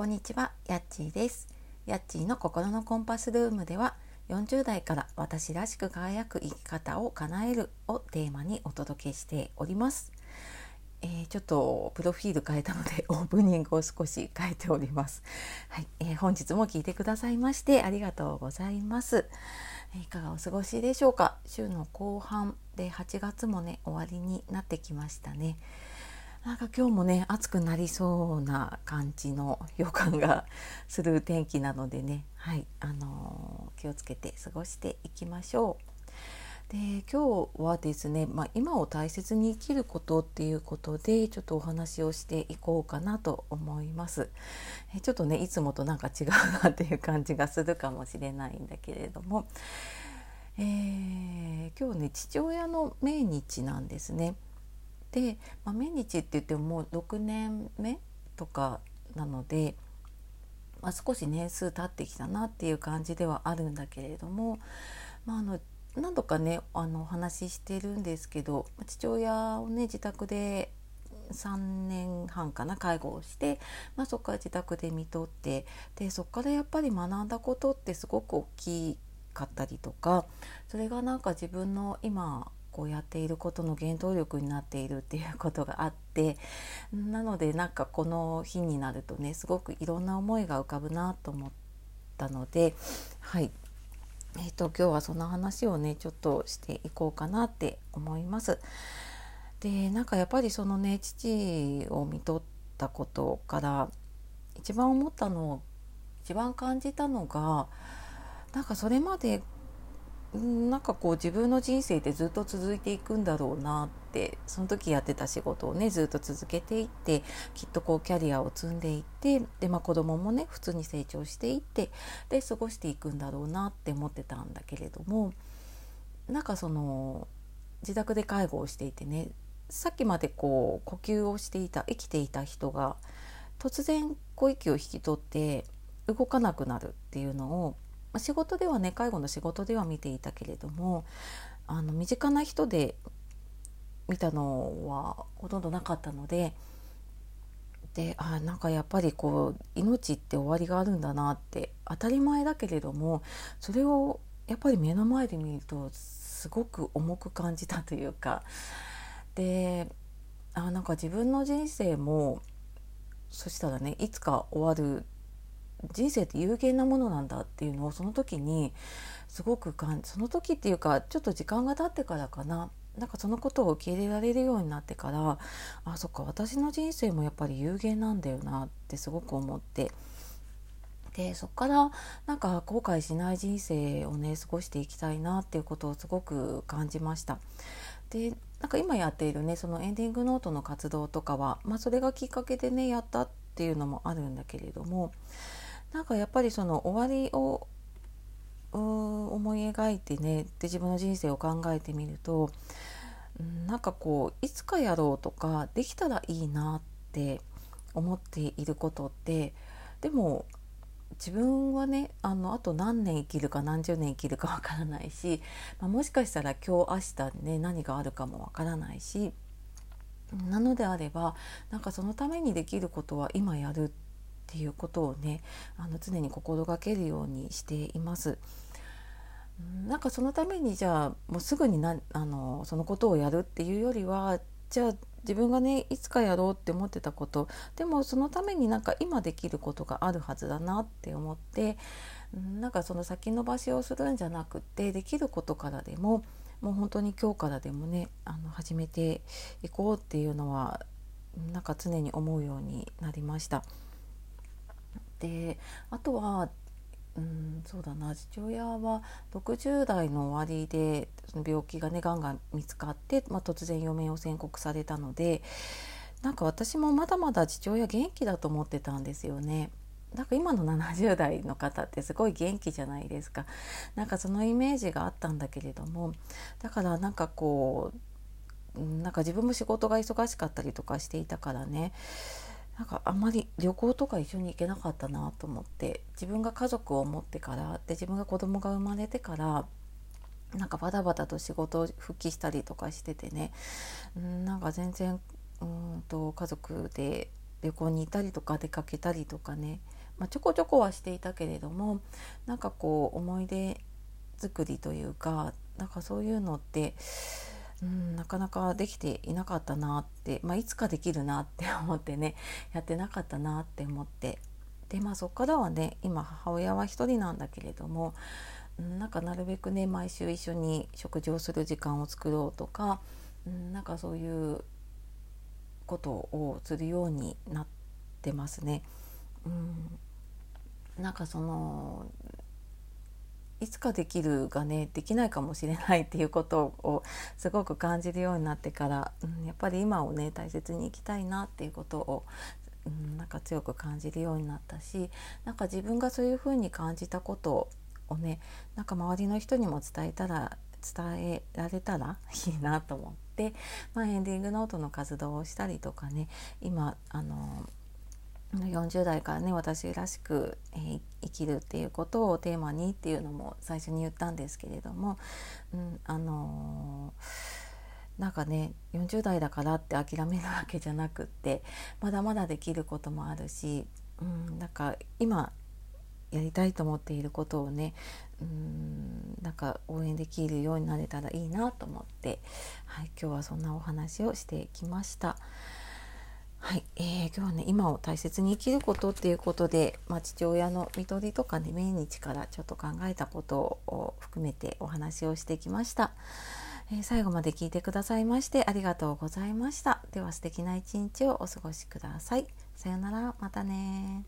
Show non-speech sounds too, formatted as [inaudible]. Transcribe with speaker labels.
Speaker 1: こんにちは、やっちーです。やっちーの心のコンパスルームでは、40代から私らしく輝く生き方を叶えるをテーマにお届けしております。えー、ちょっとプロフィール変えたので [laughs] オープニングを少し変えております。はい、えー、本日も聞いてくださいましてありがとうございます。いかがお過ごしでしょうか？週の後半で8月もね終わりになってきましたね。なんか今日もね暑くなりそうな感じの予感がする天気なのでねはいあのー、気をつけて過ごしていきましょう。で今日はですね、まあ、今を大切に生きることっていうことでちょっとお話をしていこうかなと思います。えちょっとねいつもとなんか違うなっていう感じがするかもしれないんだけれども、えー、今日ね父親の命日なんですね。で、まあ、命日って言ってももう6年目とかなので、まあ、少し年数経ってきたなっていう感じではあるんだけれども、まあ、あの何度かねあのお話ししてるんですけど父親をね自宅で3年半かな介護をして、まあ、そこから自宅で見とってでそこからやっぱり学んだことってすごく大きかったりとかそれがなんか自分の今こうやっていることの原動力になっているっていうことがあってなのでなんかこの日になるとねすごくいろんな思いが浮かぶなと思ったのではいえーと、今日はその話をねちょっとしていこうかなって思います。でなんかやっぱりそのね父を見とったことから一番思ったの一番感じたのがなんかそれまでなんかこう自分の人生ってずっと続いていくんだろうなってその時やってた仕事をねずっと続けていってきっとこうキャリアを積んでいってで、まあ、子供もね普通に成長していってで過ごしていくんだろうなって思ってたんだけれどもなんかその自宅で介護をしていてねさっきまでこう呼吸をしていた生きていた人が突然こう息を引き取って動かなくなるっていうのをまあ仕事ではね介護の仕事では見ていたけれどもあの身近な人で見たのはほとんどなかったのでであなんかやっぱりこう命って終わりがあるんだなって当たり前だけれどもそれをやっぱり目の前で見るとすごく重く感じたというかであなんか自分の人生もそしたらねいつか終わる人生って有限なものなんだっていうのをその時にすごく感じその時っていうかちょっと時間が経ってからかななんかそのことを受け入れられるようになってからあそっか私の人生もやっぱり有限なんだよなってすごく思ってでそっからなんか後悔しない人生をね過ごしていきたいなっていうことをすごく感じました。でなんか今やっているねそのエンディングノートの活動とかは、まあ、それがきっかけでねやったっていうのもあるんだけれどもなんかやっぱりその終わりを思い描いてねで自分の人生を考えてみるとなんかこういつかやろうとかできたらいいなって思っていることってでも自分はねあのあと何年生きるか何十年生きるかわからないし、まあ、もしかしたら今日明日ね何があるかもわからないしなのであればなんかそのためにできることは今やるってていうことをねあの常に心がけるようにしています。なんかそのためにじゃあもうすぐになあのそのことをやるっていうよりはじゃあ自分がねいつかやろうって思ってたことでもそのためになんか今できることがあるはずだなって思ってなんかその先延ばしをするんじゃなくてできることからでももう本当に今日からでもねあの始めていこうっていうのはなんか常に思うようになりました。であとはうんそうだな父親は60代の終わりでその病気がねがんが見つかって、まあ、突然余命を宣告されたのでなんか私もまだまだ父親元気だと思ってたんですよね。なんか今の70代の方ってすごい元気じゃないですか。なんかそのイメージがあったんだけれどもだからなんかこうなんか自分も仕事が忙しかったりとかしていたからねなんかあんまり旅行とか一緒に行けなかったなと思って自分が家族を持ってからで自分が子供が生まれてからなんかバタバタと仕事を復帰したりとかしててね。んなんか全然うんと家族で旅行に行ったりとか出かけたりとかね、まあ、ちょこちょこはしていたけれどもなんかこう思い出作りというかなんかそういうのってうんなかなかできていなかったなって、まあ、いつかできるなって [laughs] 思ってねやってなかったなって思ってでまあそっからはね今母親は一人なんだけれども、なんかなるべくね毎週一緒に食事をする時間を作ろうとか、なんかそういうことをするようになってますね。うん、なんかそのいつかできるがねできないかもしれないっていうことをすごく感じるようになってから、うん、やっぱり今をね大切に生きたいなっていうことを、うん、なんか強く感じるようになったしなんか自分がそういうふうに感じたことをねなんか周りの人にも伝えたら伝えられたらいいなと思って、まあ、エンディングノートの活動をしたりとかね今あの40代からね私らしく、えー、生きるっていうことをテーマにっていうのも最初に言ったんですけれども、うん、あのー、なんかね40代だからって諦めるわけじゃなくってまだまだできることもあるし、うん、なんか今やりたいと思っていることをねうんなんか応援できるようになれたらいいなと思って、はい、今日はそんなお話をしてきました。はい、えー、今日はね今を大切に生きることっていうことで、まあ、父親の看取りとかね命日からちょっと考えたことを含めてお話をしてきました、えー、最後まで聞いてくださいましてありがとうございました。では素敵な一日をお過ごしください。さようなら。またね